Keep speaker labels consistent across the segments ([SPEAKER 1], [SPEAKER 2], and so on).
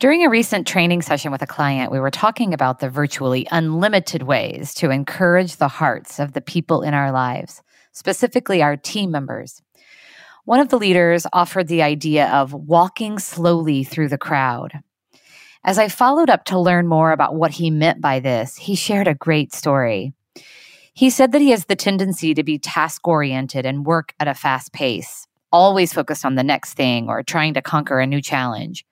[SPEAKER 1] During a recent training session with a client, we were talking about the virtually unlimited ways to encourage the hearts of the people in our lives, specifically our team members. One of the leaders offered the idea of walking slowly through the crowd. As I followed up to learn more about what he meant by this, he shared a great story. He said that he has the tendency to be task oriented and work at a fast pace, always focused on the next thing or trying to conquer a new challenge.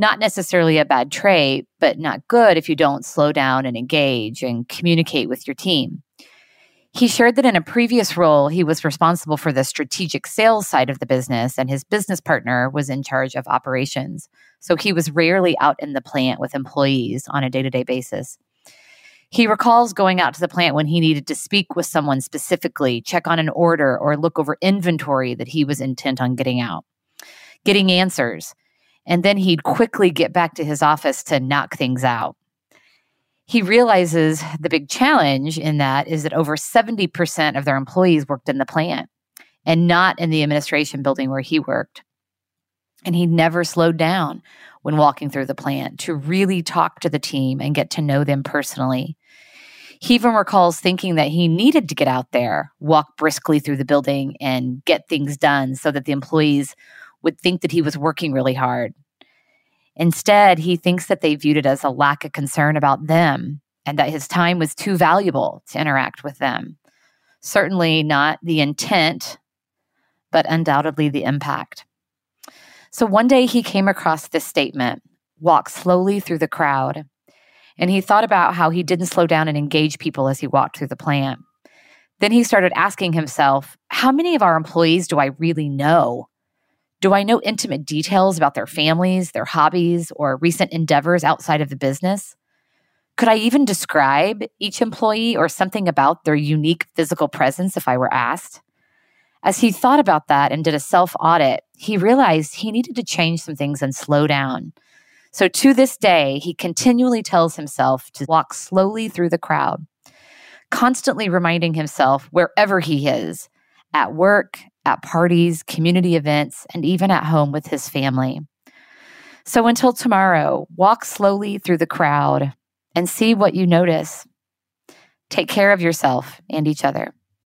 [SPEAKER 1] Not necessarily a bad trait, but not good if you don't slow down and engage and communicate with your team. He shared that in a previous role, he was responsible for the strategic sales side of the business, and his business partner was in charge of operations. So he was rarely out in the plant with employees on a day to day basis. He recalls going out to the plant when he needed to speak with someone specifically, check on an order, or look over inventory that he was intent on getting out, getting answers. And then he'd quickly get back to his office to knock things out. He realizes the big challenge in that is that over 70% of their employees worked in the plant and not in the administration building where he worked. And he never slowed down when walking through the plant to really talk to the team and get to know them personally. He even recalls thinking that he needed to get out there, walk briskly through the building, and get things done so that the employees would think that he was working really hard. Instead, he thinks that they viewed it as a lack of concern about them and that his time was too valuable to interact with them. Certainly not the intent, but undoubtedly the impact. So one day he came across this statement walk slowly through the crowd. And he thought about how he didn't slow down and engage people as he walked through the plant. Then he started asking himself, how many of our employees do I really know? Do I know intimate details about their families, their hobbies, or recent endeavors outside of the business? Could I even describe each employee or something about their unique physical presence if I were asked? As he thought about that and did a self audit, he realized he needed to change some things and slow down. So to this day, he continually tells himself to walk slowly through the crowd, constantly reminding himself wherever he is at work, at parties, community events, and even at home with his family. So until tomorrow, walk slowly through the crowd and see what you notice. Take care of yourself and each other.